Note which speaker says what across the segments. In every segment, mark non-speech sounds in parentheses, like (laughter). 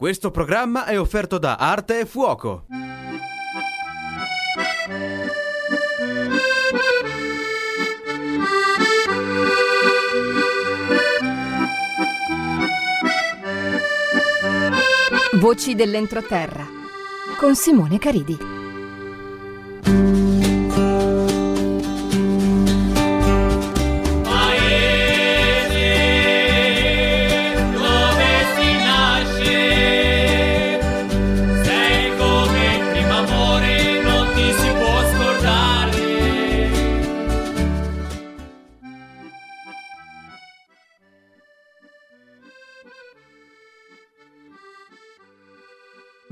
Speaker 1: Questo programma è offerto da Arte e Fuoco.
Speaker 2: Voci dell'entroterra con Simone Caridi.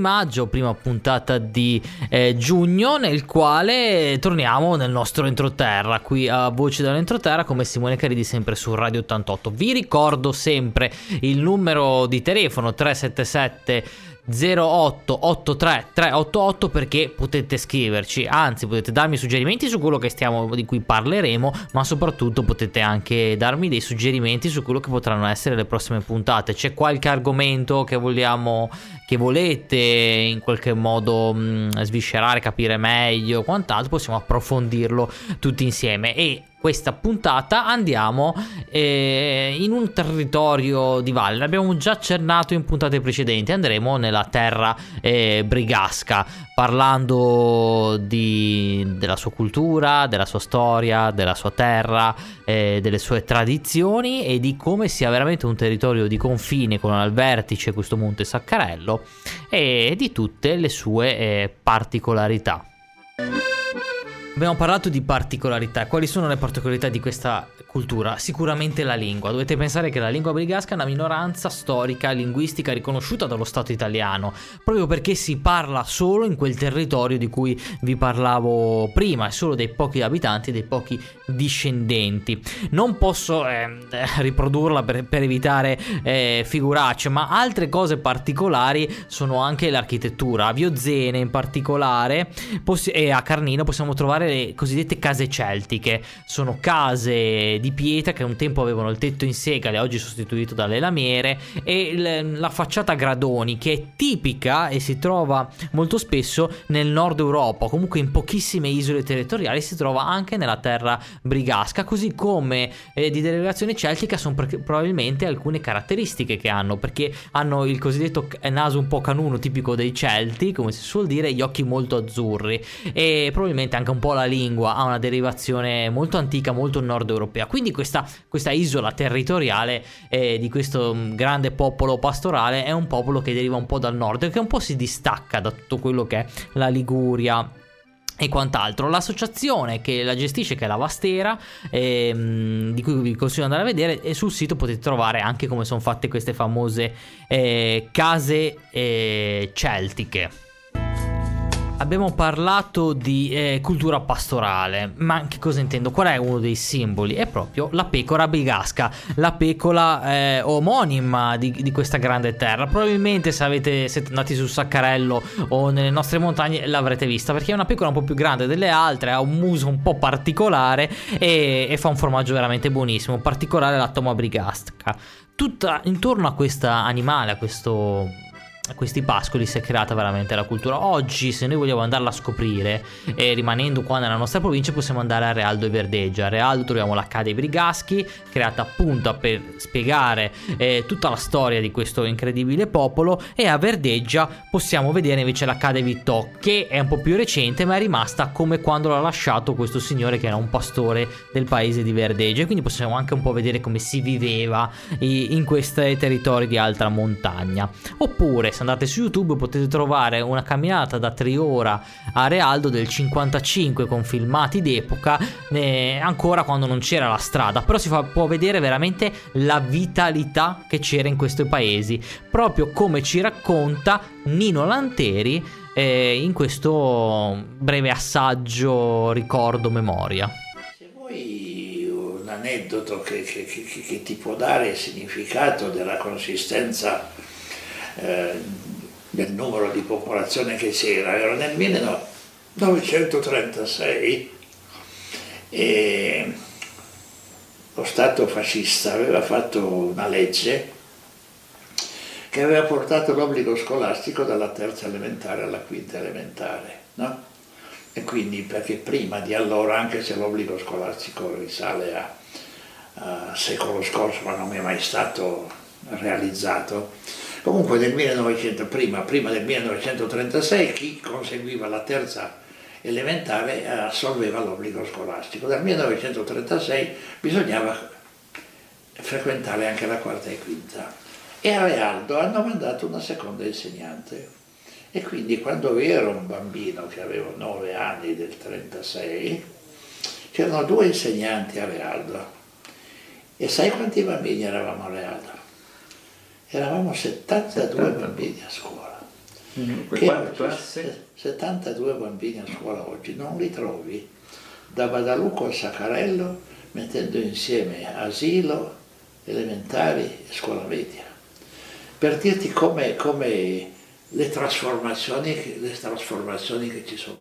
Speaker 3: Maggio, prima puntata di eh, giugno, nel quale torniamo nel nostro entroterra, qui a Voci dell'entroterra come Simone Caridi sempre su Radio 88. Vi ricordo sempre il numero di telefono 377 0883 388 perché potete scriverci, anzi potete darmi suggerimenti su quello che stiamo di cui parleremo, ma soprattutto potete anche darmi dei suggerimenti su quello che potranno essere le prossime puntate. C'è qualche argomento che vogliamo che volete in qualche modo mh, sviscerare, capire meglio, quant'altro, possiamo approfondirlo tutti insieme e questa puntata andiamo eh, in un territorio di valle. L'abbiamo già accennato in puntate precedenti. Andremo nella terra eh, brigasca, parlando di, della sua cultura, della sua storia, della sua terra, eh, delle sue tradizioni e di come sia veramente un territorio di confine con al vertice questo monte Saccarello e di tutte le sue eh, particolarità. Abbiamo parlato di particolarità. Quali sono le particolarità di questa cultura? Sicuramente la lingua. Dovete pensare che la lingua brigasca è una minoranza storica, linguistica riconosciuta dallo Stato italiano, proprio perché si parla solo in quel territorio di cui vi parlavo prima, e solo dei pochi abitanti dei pochi discendenti. Non posso eh, riprodurla per, per evitare eh, figuracce, ma altre cose particolari sono anche l'architettura. A Viozene in particolare possi- e a Carnino possiamo trovare le cosiddette case celtiche. Sono case di pietra che un tempo avevano il tetto in segale, oggi sostituito dalle lamiere, e la facciata a gradoni che è tipica e si trova molto spesso nel nord Europa, comunque in pochissime isole territoriali si trova anche nella terra brigasca, così come eh, di delegazione celtica sono pr- probabilmente alcune caratteristiche che hanno, perché hanno il cosiddetto c- naso un po' canuno tipico dei Celti, come si suol dire, gli occhi molto azzurri e probabilmente anche un po' la lingua ha una derivazione molto antica, molto nord europea. Quindi questa, questa isola territoriale eh, di questo mm, grande popolo pastorale è un popolo che deriva un po' dal nord, che un po' si distacca da tutto quello che è la Liguria e quant'altro. L'associazione che la gestisce, che è la Vastera, ehm, di cui vi consiglio di andare a vedere, e sul sito potete trovare anche come sono fatte queste famose eh, case eh, celtiche. Abbiamo parlato di eh, cultura pastorale, ma che cosa intendo? Qual è uno dei simboli? È proprio la pecora brigasca, la pecora eh, omonima di, di, questa grande terra. Probabilmente se avete, siete andati su Saccarello o nelle nostre montagne l'avrete vista, perché è una pecora un po' più grande delle altre, ha un muso un po' particolare e, e fa un formaggio veramente buonissimo, in particolare la toma brigasca. Tutta intorno a questa animale, a questo questi pascoli si è creata veramente la cultura. Oggi, se noi vogliamo andarla a scoprire, e rimanendo qua nella nostra provincia, possiamo andare a Realdo e Verdeggia. A Realdo troviamo la Cade Brigaschi, creata appunto per spiegare eh, tutta la storia di questo incredibile popolo. E a Verdeggia possiamo vedere invece la Cade Vittò, che è un po' più recente, ma è rimasta come quando l'ha lasciato questo signore che era un pastore del paese di Verdeggia. Quindi possiamo anche un po' vedere come si viveva in questi territori di alta montagna. Oppure se andate su YouTube potete trovare una camminata da Triora a Realdo del 55 con filmati d'epoca, eh, ancora quando non c'era la strada, però si fa, può vedere veramente la vitalità che c'era in questi paesi, proprio come ci racconta Nino Lanteri eh, in questo breve assaggio ricordo memoria.
Speaker 4: Se vuoi un aneddoto che, che, che, che ti può dare significato della consistenza eh, del numero di popolazione che c'era, era nel 1936 e lo Stato fascista aveva fatto una legge che aveva portato l'obbligo scolastico dalla terza elementare alla quinta elementare. No? E quindi perché prima di allora, anche se l'obbligo scolastico risale a, a secolo scorso, ma non è mai stato realizzato, comunque nel 1900, prima, prima del 1936 chi conseguiva la terza elementare assolveva l'obbligo scolastico. Dal 1936 bisognava frequentare anche la quarta e quinta. E a Realdo hanno mandato una seconda insegnante. E quindi quando ero un bambino che avevo 9 anni del 36, c'erano due insegnanti a Realdo. E sai quanti bambini eravamo a Realdo? Eravamo 72 bambini a scuola.
Speaker 5: Mm-hmm.
Speaker 4: Che oggi, 72 bambini a scuola oggi non li trovi da Badalucco a Saccarello mettendo insieme asilo, elementari e scuola media. Per dirti come, come le, trasformazioni, le trasformazioni che ci sono.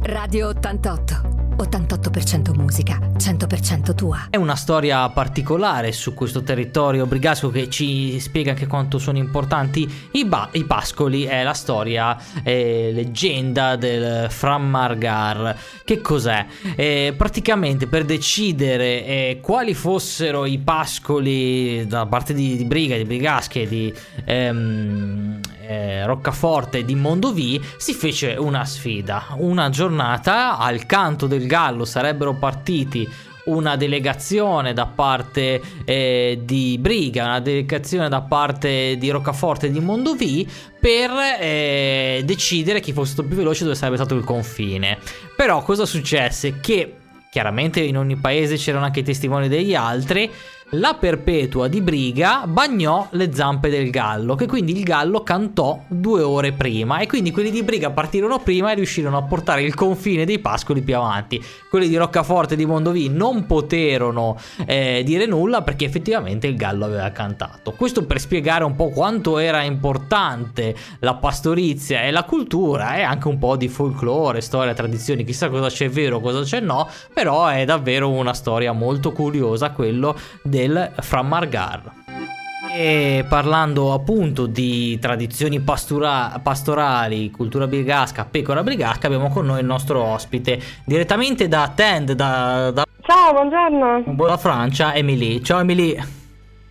Speaker 2: Radio 88. 88% musica, 100% tua.
Speaker 3: È una storia particolare su questo territorio brigasco che ci spiega anche quanto sono importanti i, ba- i pascoli. È la storia eh, leggenda del Frammargar. Che cos'è? Eh, praticamente per decidere eh, quali fossero i pascoli da parte di, di Briga, di Brigasche, di ehm, eh, Roccaforte, di Mondovì, si fece una sfida. Una giornata al canto del Gallo sarebbero partiti una delegazione da parte eh, di Briga, una delegazione da parte di Roccaforte di Mondovì per eh, decidere chi fosse stato più veloce dove sarebbe stato il confine. Però cosa successe? Che chiaramente in ogni paese c'erano anche i testimoni degli altri la perpetua di Briga bagnò le zampe del gallo, che quindi il gallo cantò due ore prima e quindi quelli di Briga partirono prima e riuscirono a portare il confine dei pascoli più avanti. Quelli di Roccaforte e di Mondovì non poterono eh, dire nulla perché effettivamente il gallo aveva cantato. Questo per spiegare un po' quanto era importante la pastorizia e la cultura e anche un po' di folklore, storia, tradizioni, chissà cosa c'è vero, cosa c'è no, però è davvero una storia molto curiosa quello del Frammargar. E parlando appunto di tradizioni pastura- pastorali, cultura brigasca, pecora brigasca, abbiamo con noi il nostro ospite direttamente da Tend, da, da...
Speaker 6: Ciao, buongiorno.
Speaker 3: Buona Francia, Emily. Ciao Emily.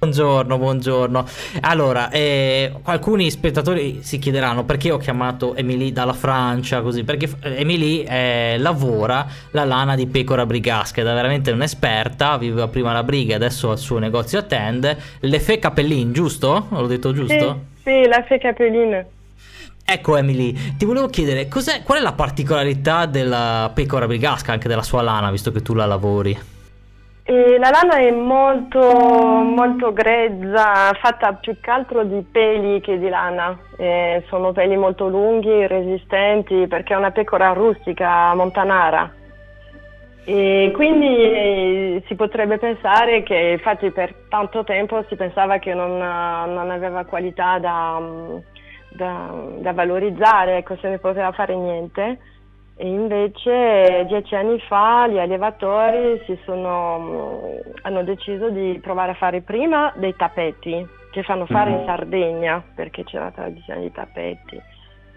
Speaker 3: Buongiorno, buongiorno. Allora, eh, alcuni spettatori si chiederanno perché ho chiamato Emily dalla Francia, così, perché eh, Emily eh, lavora la lana di pecora brigasca ed è veramente un'esperta, viveva prima la briga, adesso ha il suo negozio a Tend, le Fe Capellin, giusto? L'ho detto giusto?
Speaker 6: Sì, sì la Fe Capellin.
Speaker 3: Ecco Emily, ti volevo chiedere qual è la particolarità della pecora brigasca, anche della sua lana, visto che tu la lavori?
Speaker 6: E la lana è molto, molto grezza, fatta più che altro di peli che di lana. E sono peli molto lunghi, resistenti, perché è una pecora rustica, montanara. E quindi eh, si potrebbe pensare che, infatti, per tanto tempo si pensava che non, non aveva qualità da, da, da valorizzare, ecco, se ne poteva fare niente. E invece dieci anni fa gli allevatori sono, hanno deciso di provare a fare prima dei tappeti che fanno fare in Sardegna perché c'è una tradizione di tappeti.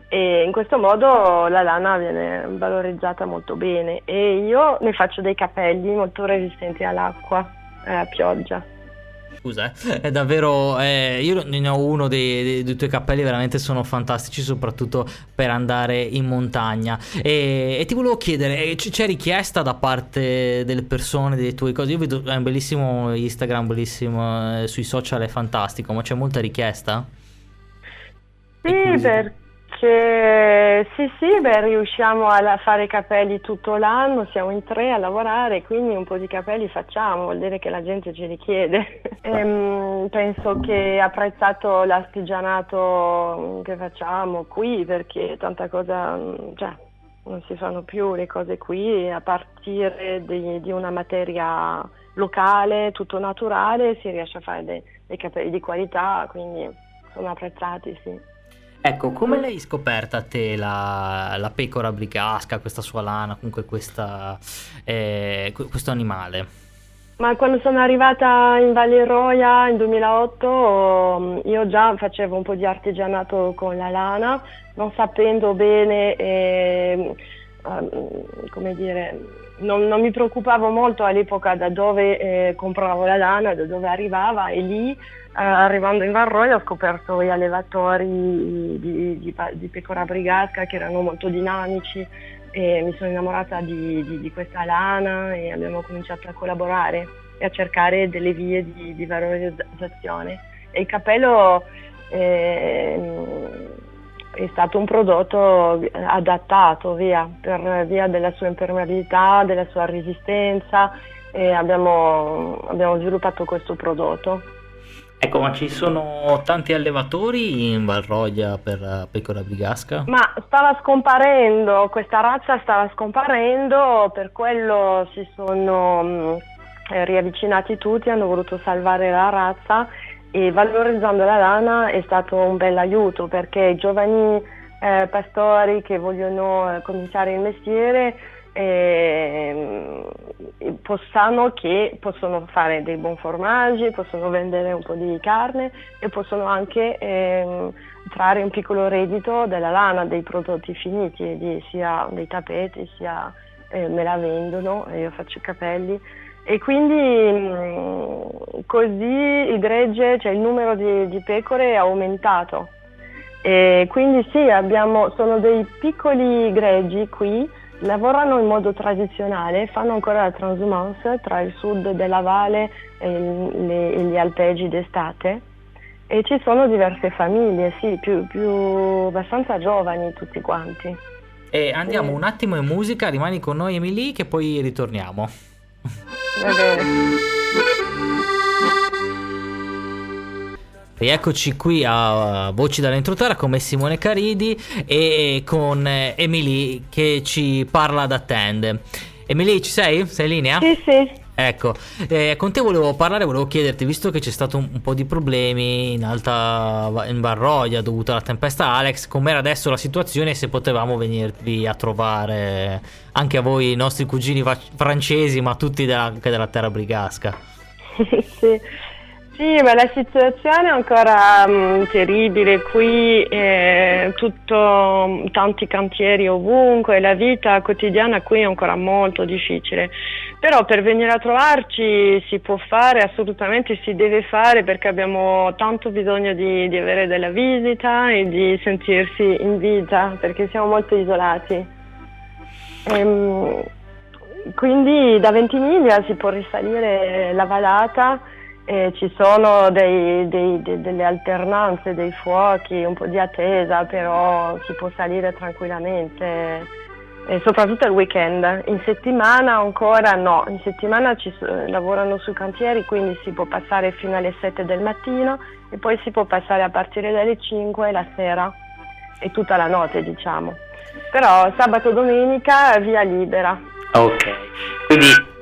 Speaker 6: E in questo modo la lana viene valorizzata molto bene. E io ne faccio dei capelli molto resistenti all'acqua e alla pioggia
Speaker 3: scusa, eh. è davvero. Eh, io ne ho uno dei, dei, dei, tuoi cappelli, veramente sono fantastici, soprattutto per andare in montagna. E, e ti volevo chiedere: eh, c'è richiesta da parte delle persone, dei tuoi cose? Io vedo è un bellissimo Instagram, bellissimo eh, sui social, è fantastico, ma c'è molta richiesta?
Speaker 6: Sì, perché che sì, sì, beh, riusciamo a fare i capelli tutto l'anno, siamo in tre a lavorare, quindi un po' di capelli facciamo, vuol dire che la gente ce li chiede. (laughs) ehm, penso che apprezzato l'artigianato che facciamo qui perché tanta cosa, cioè, non si fanno più le cose qui a partire di, di una materia locale, tutto naturale, si riesce a fare dei, dei capelli di qualità, quindi sono apprezzati, sì.
Speaker 3: Ecco, come l'hai scoperta te la, la pecora brigasca, questa sua lana, comunque questa, eh, questo animale?
Speaker 6: Ma quando sono arrivata in Valle Roia nel 2008 mm, io già facevo un po' di artigianato con la lana, non sapendo bene, eh, come dire, non, non, mi preoccupavo molto all'epoca da dove eh, compravo la lana, da dove arrivava e lì eh, arrivando in Val Roia ho scoperto gli allevatori di, di, di pecora brigasca che erano molto dinamici e mi sono innamorata di, di, questa lana e abbiamo cominciato a collaborare e a cercare delle vie di, valorizzazione. E il cappello eh, è stato un prodotto adattato via, per via della sua impermeabilità, della sua resistenza e abbiamo, abbiamo sviluppato questo prodotto.
Speaker 3: Ecco, ma ci sono tanti allevatori in Valroglia per eh, pecora brigasca?
Speaker 6: Ma stava scomparendo, questa razza stava scomparendo, per quello si sono mm, riavvicinati tutti, hanno voluto salvare la razza e valorizzando la lana è stato un bel aiuto perché i giovani eh, pastori che vogliono eh, cominciare il mestiere eh, possano, che possono fare dei buoni formaggi, possono vendere un po' di carne e possono anche eh, trarre un piccolo reddito dalla lana, dei prodotti finiti, di, sia dei tappeti, sia eh, me la vendono, io faccio i capelli e quindi mh, così il gregge, cioè il numero di, di pecore è aumentato. E quindi sì, abbiamo, sono dei piccoli greggi qui lavorano in modo tradizionale, fanno ancora la transhumance tra il sud della valle e, le, e gli alpeggi d'estate e ci sono diverse famiglie, sì, più, più abbastanza giovani tutti quanti.
Speaker 3: E andiamo un attimo in musica, rimani con noi Emily che poi ritorniamo.
Speaker 6: Va bene.
Speaker 3: Rieccoci qui a Voci dall'Entroterra come Simone Caridi e con Emily che ci parla da Tend. Emily, ci sei? Sei in linea?
Speaker 6: Sì, sì.
Speaker 3: Ecco, eh, con te volevo parlare, volevo chiederti, visto che c'è stato un, un po' di problemi in alta in Barroglia dovuto alla tempesta Alex, com'era adesso la situazione e se potevamo venirvi a trovare anche a voi, i nostri cugini francesi, ma tutti della, anche della terra brigasca. (laughs)
Speaker 6: sì. Sì, ma la situazione è ancora um, terribile, qui eh, tutto, tanti cantieri ovunque, la vita quotidiana qui è ancora molto difficile, però per venire a trovarci si può fare, assolutamente si deve fare perché abbiamo tanto bisogno di, di avere della visita e di sentirsi in vita perché siamo molto isolati. Ehm, quindi da Ventimiglia si può risalire la vallata eh, ci sono dei, dei, de, delle alternanze, dei fuochi, un po' di attesa, però si può salire tranquillamente, eh, soprattutto il weekend. In settimana ancora no, in settimana ci, lavorano sui cantieri, quindi si può passare fino alle 7 del mattino e poi si può passare a partire dalle 5 la sera e tutta la notte diciamo. Però sabato e domenica via libera.
Speaker 3: Ok, quindi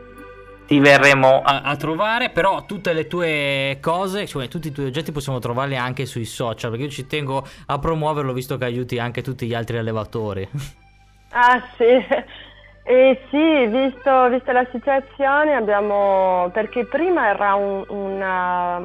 Speaker 3: ti verremo a, a, trovare, però tutte le tue cose, cioè tutti i tuoi oggetti possiamo trovarli anche sui social, perché io ci tengo a promuoverlo visto che aiuti anche tutti gli altri allevatori.
Speaker 6: Ah sì, eh sì, visto, vista la situazione abbiamo, perché prima era un, una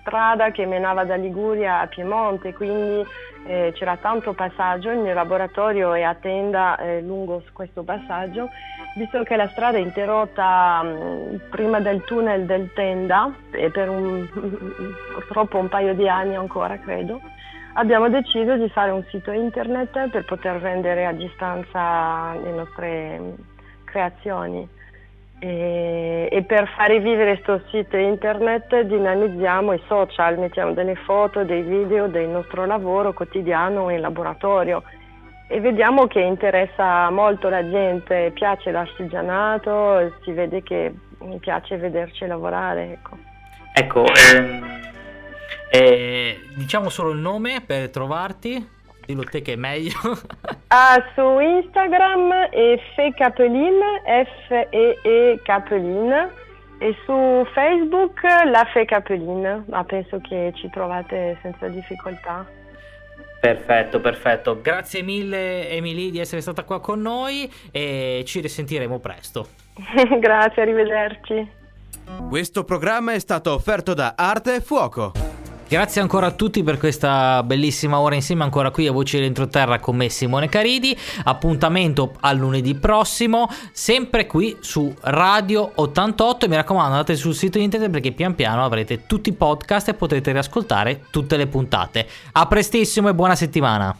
Speaker 6: strada che menava da Liguria a Piemonte, quindi eh, c'era tanto passaggio, il mio laboratorio è a tenda eh, lungo questo passaggio, visto che la strada è interrotta mh, prima del tunnel del tenda, e per un, (laughs) purtroppo un paio di anni ancora credo, abbiamo deciso di fare un sito internet per poter vendere a distanza le nostre creazioni. E, e, per fare vivere questo sito internet dinamizziamo i social, mettiamo delle foto, dei video del nostro lavoro quotidiano in laboratorio e vediamo che interessa molto la gente, piace l'artigianato, si vede che mi piace vederci lavorare. Ecco,
Speaker 3: ecco ehm, eh, diciamo solo il nome per trovarti. Dillo te che è meglio. (laughs)
Speaker 6: ah, su Instagram è Fe Capelin, F-E-E Capelin e su Facebook la Fe Capelin, ma penso che ci trovate senza difficoltà.
Speaker 3: Perfetto, perfetto. Grazie mille Emily di essere stata qua con noi e ci risentiremo presto. (laughs)
Speaker 6: Grazie, arrivederci.
Speaker 1: Questo programma è stato offerto da Arte e Fuoco.
Speaker 3: Grazie ancora a tutti per questa bellissima ora insieme ancora qui a Voci dell'Entroterra con me Simone Caridi. Appuntamento al lunedì prossimo, sempre qui su Radio 88. Mi raccomando, andate sul sito internet perché pian piano avrete tutti i podcast e potrete riascoltare tutte le puntate. A prestissimo e buona settimana.